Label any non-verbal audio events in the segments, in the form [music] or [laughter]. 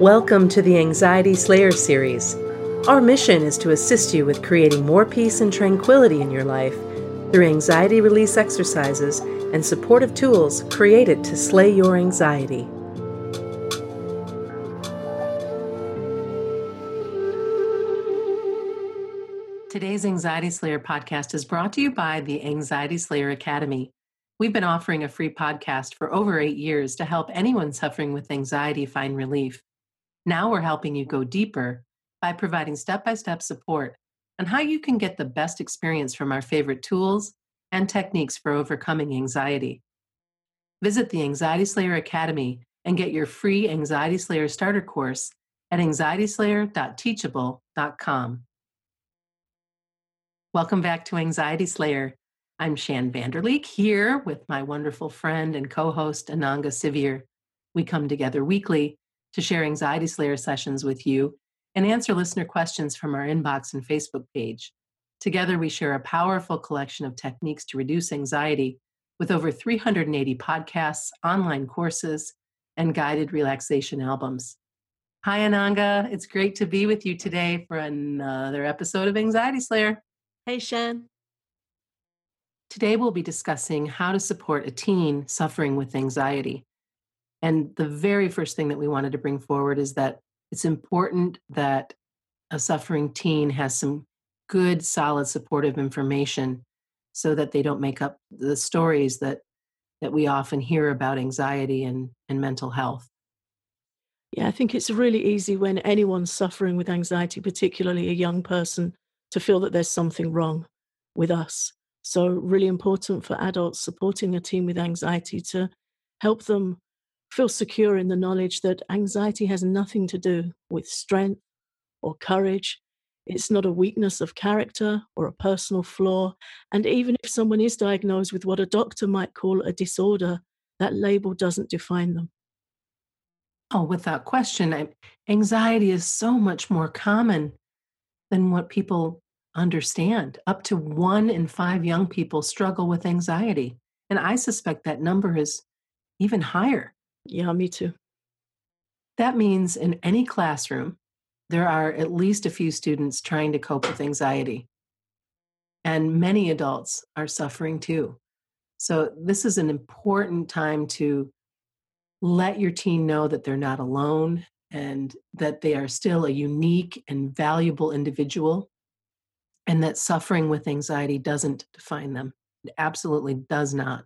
Welcome to the Anxiety Slayer series. Our mission is to assist you with creating more peace and tranquility in your life through anxiety release exercises and supportive tools created to slay your anxiety. Today's Anxiety Slayer podcast is brought to you by the Anxiety Slayer Academy. We've been offering a free podcast for over eight years to help anyone suffering with anxiety find relief. Now we're helping you go deeper by providing step by step support on how you can get the best experience from our favorite tools and techniques for overcoming anxiety. Visit the Anxiety Slayer Academy and get your free Anxiety Slayer starter course at anxietyslayer.teachable.com. Welcome back to Anxiety Slayer. I'm Shann Vanderleek here with my wonderful friend and co host Ananga Sivyer. We come together weekly to share Anxiety Slayer sessions with you and answer listener questions from our inbox and Facebook page. Together, we share a powerful collection of techniques to reduce anxiety with over 380 podcasts, online courses, and guided relaxation albums. Hi, Ananga. It's great to be with you today for another episode of Anxiety Slayer. Hey, Shann. Today, we'll be discussing how to support a teen suffering with anxiety. And the very first thing that we wanted to bring forward is that it's important that a suffering teen has some good, solid, supportive information so that they don't make up the stories that that we often hear about anxiety and, and mental health. Yeah, I think it's really easy when anyone's suffering with anxiety, particularly a young person, to feel that there's something wrong with us. So, really important for adults supporting a teen with anxiety to help them feel secure in the knowledge that anxiety has nothing to do with strength or courage. It's not a weakness of character or a personal flaw. And even if someone is diagnosed with what a doctor might call a disorder, that label doesn't define them. Oh, without question. Anxiety is so much more common than what people understand. Up to one in five young people struggle with anxiety. And I suspect that number is even higher. Yeah, me too. That means in any classroom, there are at least a few students trying to cope with anxiety. And many adults are suffering too. So, this is an important time to let your teen know that they're not alone and that they are still a unique and valuable individual and that suffering with anxiety doesn't define them. It absolutely does not.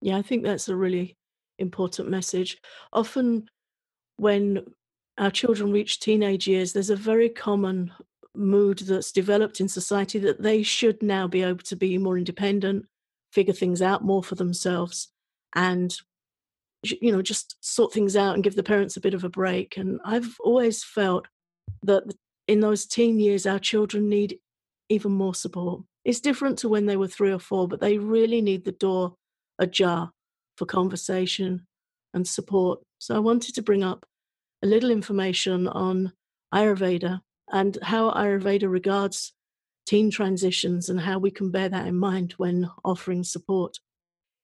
Yeah, I think that's a really important message. Often, when our children reach teenage years, there's a very common mood that's developed in society that they should now be able to be more independent, figure things out more for themselves, and you know just sort things out and give the parents a bit of a break. And I've always felt that in those teen years, our children need even more support. It's different to when they were three or four, but they really need the door ajar for conversation and support. So I wanted to bring up a little information on Ayurveda and how Ayurveda regards teen transitions and how we can bear that in mind when offering support.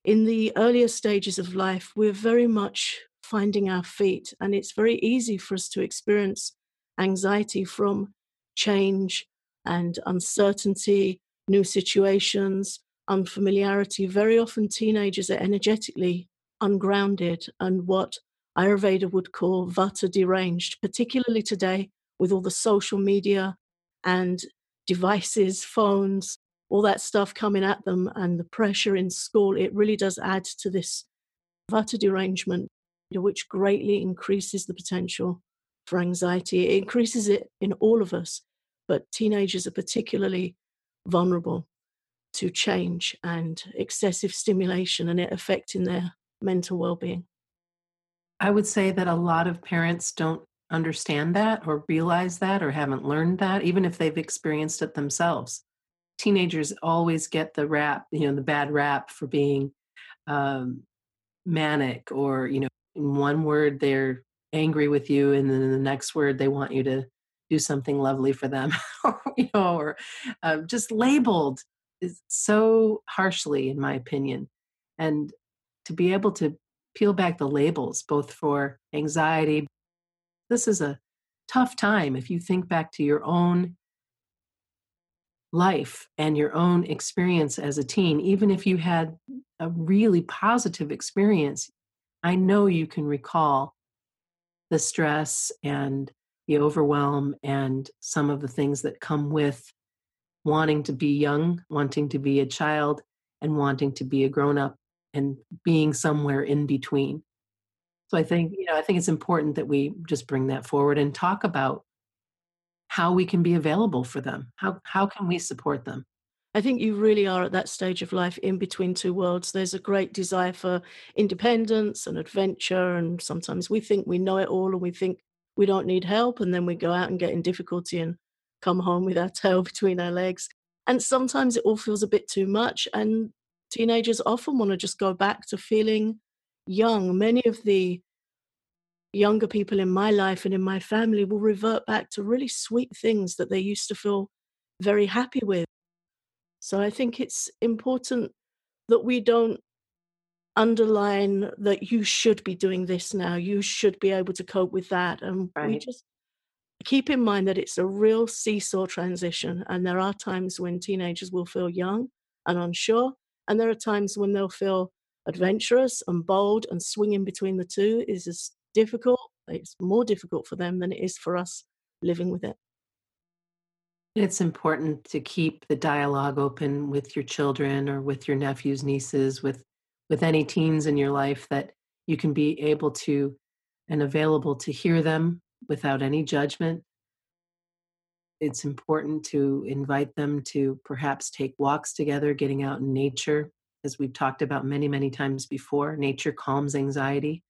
In the earlier stages of life, we're very much finding our feet, and it's very easy for us to experience anxiety from change and uncertainty, new situations, unfamiliarity. Very often, teenagers are energetically ungrounded and what Ayurveda would call vata deranged, particularly today with all the social media and devices, phones, all that stuff coming at them and the pressure in school. It really does add to this vata derangement, which greatly increases the potential for anxiety. It increases it in all of us, but teenagers are particularly vulnerable to change and excessive stimulation and it affecting their mental well-being. I would say that a lot of parents don't understand that or realize that or haven't learned that even if they've experienced it themselves. Teenagers always get the rap you know the bad rap for being um, manic or you know in one word they're angry with you and then in the next word they want you to do something lovely for them [laughs] you know or uh, just labeled so harshly, in my opinion. And to be able to peel back the labels, both for anxiety, this is a tough time if you think back to your own life and your own experience as a teen, even if you had a really positive experience, I know you can recall the stress and the overwhelm and some of the things that come with wanting to be young, wanting to be a child, and wanting to be a grown up and being somewhere in between. So I think, you know, I think it's important that we just bring that forward and talk about how we can be available for them. How how can we support them? I think you really are at that stage of life in between two worlds. There's a great desire for independence and adventure, and sometimes we think we know it all and we think we don't need help, and then we go out and get in difficulty and come home with our tail [laughs] between our legs. And sometimes it all feels a bit too much, and teenagers often want to just go back to feeling young. Many of the younger people in my life and in my family will revert back to really sweet things that they used to feel very happy with. So I think it's important that we don't underline that you should be doing this now, you should be able to cope with that. And right. we just keep in mind that it's a real seesaw transition. And there are times when teenagers will feel young and unsure, and there are times when they'll feel adventurous and bold and swinging between the two is as difficult. It's more difficult for them than it is for us living with it. It's important to keep the dialogue open with your children or with your nephews, nieces, with with any teens in your life that you can be able to and available to hear them without any judgment. It's important to invite them to perhaps take walks together, getting out in nature. As we've talked about many, many times before, nature calms anxiety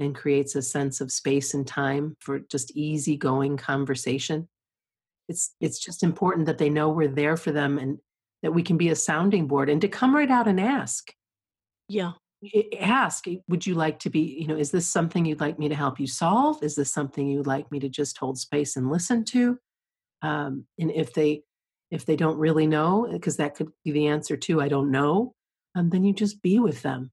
and creates a sense of space and time for just easygoing conversation. It's it's just important that they know we're there for them and that we can be a sounding board and to come right out and ask. Yeah. Ask, would you like to be, you know, is this something you'd like me to help you solve? Is this something you'd like me to just hold space and listen to? Um, and if they if they don't really know, because that could be the answer too, I don't know, um, then you just be with them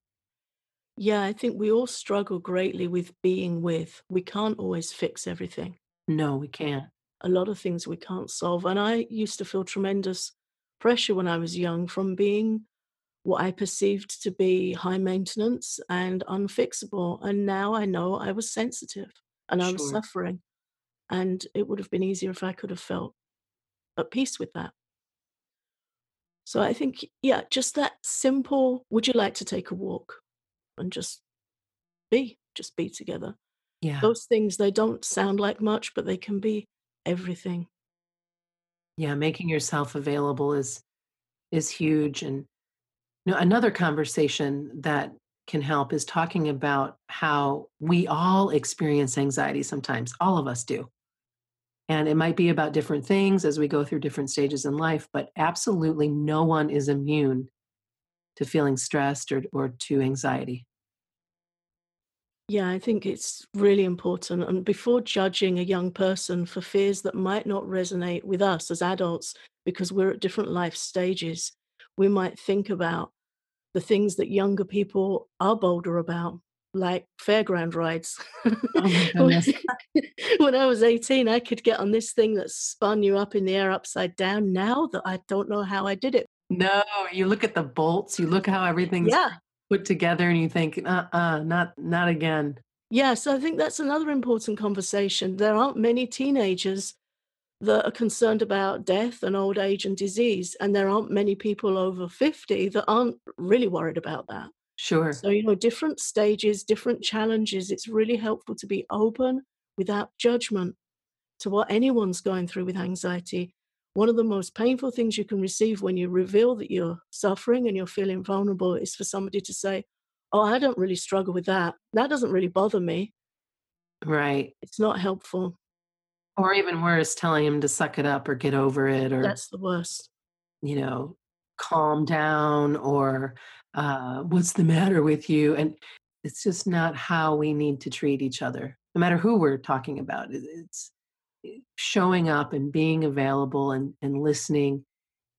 yeah, I think we all struggle greatly with being with. We can't always fix everything. No, we can't. A lot of things we can't solve. And I used to feel tremendous pressure when I was young from being what I perceived to be high maintenance and unfixable. And now I know I was sensitive and I was suffering. And it would have been easier if I could have felt at peace with that. So I think, yeah, just that simple would you like to take a walk? and just be, just be together. Yeah. Those things, they don't sound like much, but they can be everything. Yeah, making yourself available is is huge and know, another conversation that can help is talking about how we all experience anxiety sometimes. All of us do. And it might be about different things as we go through different stages in life, but absolutely no one is immune to feeling stressed or, or to anxiety? Yeah, I think it's really important. And before judging a young person for fears that might not resonate with us as adults, because we're at different life stages, we might think about the things that younger people are bolder about, like fairground rides. Oh [laughs] [laughs] when I was 18, I could get on this thing that spun you up in the air upside down. Now that I don't know how I did it. No, you look at the bolts, you look how everything's yeah. put together and you think, uh-uh, not not again. Yeah, so I think that's another important conversation. There aren't many teenagers that are concerned about death and old age and disease, and there aren't many people over 50 that aren't really worried about that. Sure. So, you know, different stages, different challenges. It's really helpful to be open without judgment to what anyone's going through with anxiety one of the most painful things you can receive when you reveal that you're suffering and you're feeling vulnerable is for somebody to say, Oh, I don't really struggle with that. That doesn't really bother me. Right. It's not helpful. Or even worse, telling him to suck it up or get over it or that's the worst. You know, calm down or uh, what's the matter with you? And it's just not how we need to treat each other, no matter who we're talking about. It's showing up and being available and, and listening.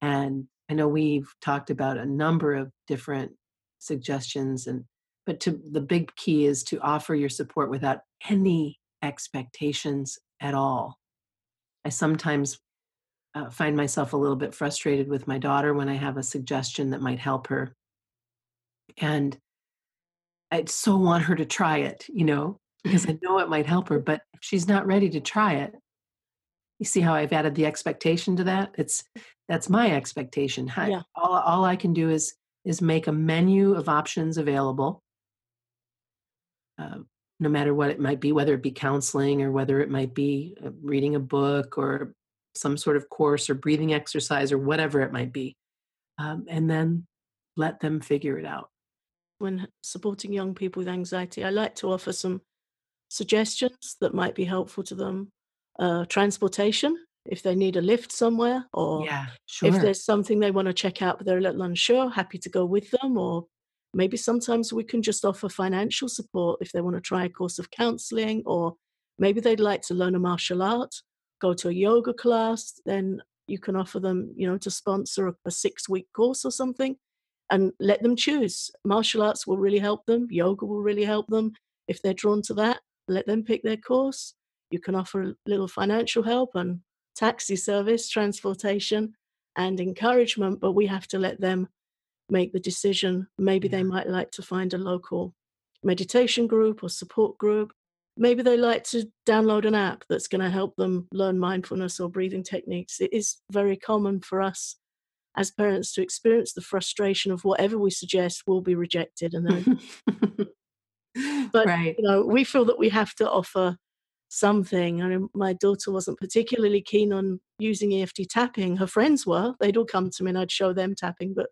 And I know we've talked about a number of different suggestions and but to the big key is to offer your support without any expectations at all. I sometimes uh, find myself a little bit frustrated with my daughter when I have a suggestion that might help her. And I so want her to try it, you know, because I [laughs] know it might help her, but if she's not ready to try it, you see how I've added the expectation to that? It's that's my expectation. I, yeah. all, all I can do is is make a menu of options available uh, no matter what it might be, whether it be counseling or whether it might be uh, reading a book or some sort of course or breathing exercise or whatever it might be. Um, and then let them figure it out. When supporting young people with anxiety, I like to offer some suggestions that might be helpful to them. Uh, transportation, if they need a lift somewhere, or yeah, sure. if there's something they want to check out but they're a little unsure, happy to go with them, or Maybe sometimes we can just offer financial support if they want to try a course of counseling, or maybe they'd like to learn a martial art, go to a yoga class, then you can offer them, you know, to sponsor a, a six week course or something and let them choose. Martial arts will really help them, yoga will really help them. If they're drawn to that, let them pick their course. You can offer a little financial help and taxi service, transportation, and encouragement, but we have to let them make the decision. Maybe yeah. they might like to find a local meditation group or support group. Maybe they like to download an app that's going to help them learn mindfulness or breathing techniques. It is very common for us as parents to experience the frustration of whatever we suggest will be rejected and then [laughs] but right. you know we feel that we have to offer something I mean, my daughter wasn't particularly keen on using EFT tapping her friends were they'd all come to me and I'd show them tapping but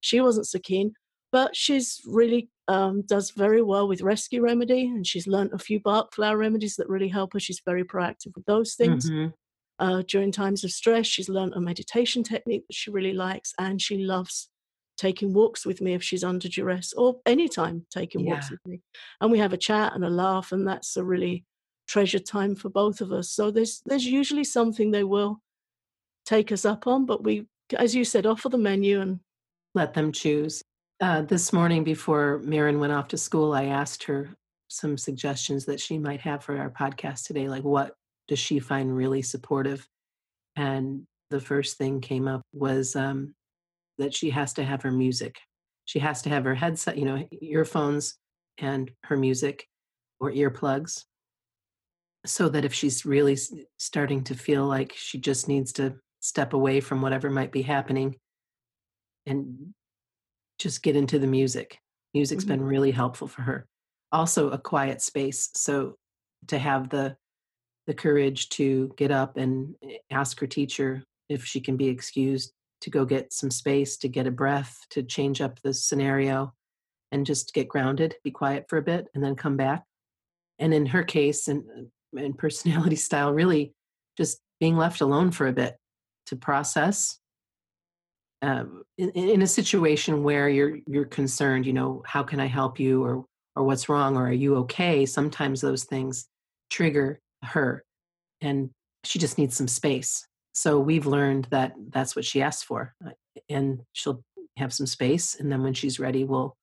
she wasn't so keen, but she's really um, does very well with rescue remedy, and she's learned a few Bach flower remedies that really help her. She's very proactive with those things. Mm-hmm. Uh, during times of stress, she's learned a meditation technique that she really likes, and she loves taking walks with me if she's under duress, or anytime taking yeah. walks with me. And we have a chat and a laugh, and that's a really treasured time for both of us. So there's there's usually something they will take us up on, but we, as you said, offer the menu and let them choose. Uh, this morning, before Marin went off to school, I asked her some suggestions that she might have for our podcast today. Like, what does she find really supportive? And the first thing came up was um, that she has to have her music. She has to have her headset, you know, earphones and her music or earplugs. So that if she's really starting to feel like she just needs to step away from whatever might be happening, and just get into the music. Music's mm-hmm. been really helpful for her. Also, a quiet space. So to have the the courage to get up and eh, ask her teacher if she can be excused to go get some space, to get a breath, to change up the scenario, and just get grounded, be quiet for a bit, and then come back. And in her case, and [laughs] and personality style, really just being left alone for a bit to process um, in, in, a situation where you're you're concerned, you know, how can I help you, or or what's wrong, or are you okay? Sometimes those things trigger her, and she just needs some space. So we've learned that that's what she asks for, uh, and she'll have some space, and then when she's ready, we'll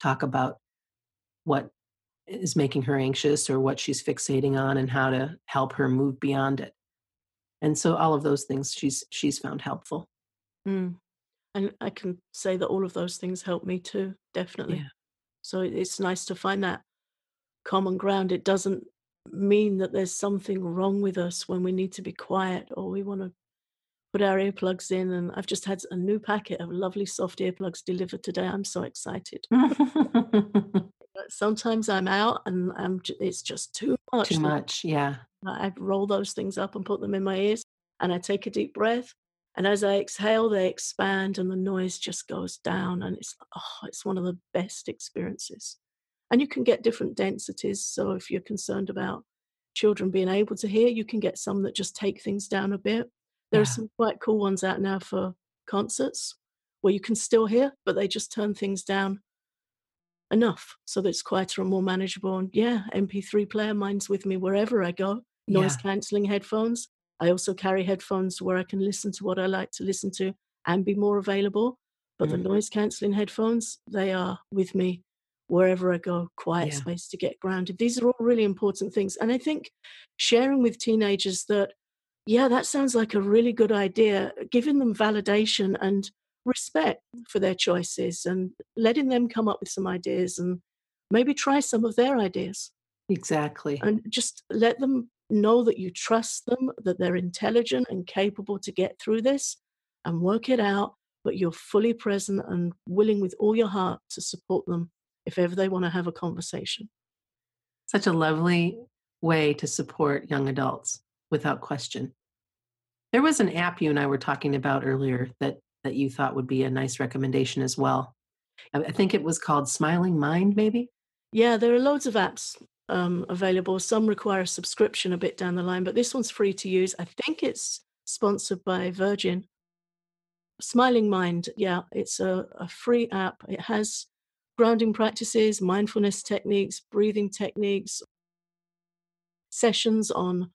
talk about what is making her anxious or what she's fixating on, and how to help her move beyond it. And so all of those things she's she's found helpful. Mm and I can say that all of those things help me too, definitely. Yeah. So it's nice to find that common ground. It doesn't mean that there's something wrong with us when we need to be quiet or we want to put our earplugs in. And I've just had a new packet of lovely soft earplugs delivered today. I'm so excited. [laughs] Sometimes I'm out and I'm it's just too much. Too much, yeah. I roll those things up and put them in my ears and I take a deep breath and as I exhale, they expand and the noise just goes down. And it's, oh, it's one of the best experiences. And you can get different densities. So if you're concerned about children being able to hear, you can get some that just take things down a bit. There yeah. are some quite cool ones out now for concerts where you can still hear, but they just turn things down enough so that it's quieter and more manageable. And yeah, MP3 player, mine's with me wherever I go. Noise yeah. cancelling headphones. I also carry headphones where I can listen to what I like to listen to and be more available. But mm-hmm. the noise cancelling headphones, they are with me wherever I go, quiet yeah. space to get grounded. These are all really important things. And I think sharing with teenagers that, yeah, that sounds like a really good idea, giving them validation and respect for their choices and letting them come up with some ideas and maybe try some of their ideas. Exactly. And just let them know that you trust them, that they're intelligent and capable to get through this and work it out, but you're fully present and willing with all your heart to support them if ever they want to have a conversation. Such a lovely way to support young adults without question. There was an app you and I were talking about earlier that that you thought would be a nice recommendation as well. I think it was called Smiling Mind, maybe. Yeah, there are loads of apps um, available. Some require a subscription a bit down the line, but this one's free to use. I think it's sponsored by Virgin. Smiling Mind, yeah, it's a, a free app. It has grounding practices, mindfulness techniques, breathing techniques, sessions on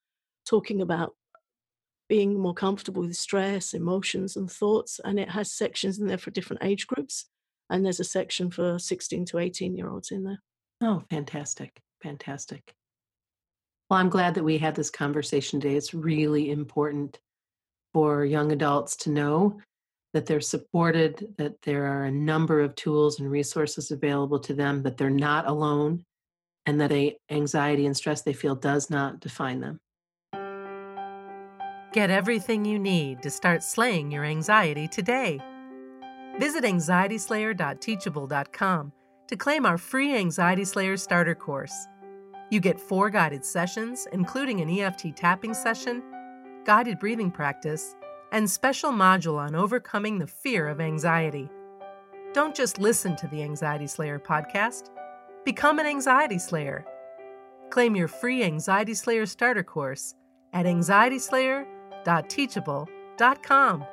talking about being more comfortable with stress, emotions, and thoughts. And it has sections in there for different age groups. And there's a section for 16 to 18 year olds in there. Oh, fantastic. Fantastic. Well, I'm glad that we had this conversation today. It's really important for young adults to know that they're supported, that there are a number of tools and resources available to them, that they're not alone, and that a anxiety and stress they feel does not define them. Get everything you need to start slaying your anxiety today. Visit anxietyslayer.teachable.com to claim our free Anxiety Slayer starter course. You get four guided sessions, including an EFT tapping session, guided breathing practice, and special module on overcoming the fear of anxiety. Don't just listen to the Anxiety Slayer podcast, become an Anxiety Slayer. Claim your free Anxiety Slayer starter course at anxietyslayer.teachable.com.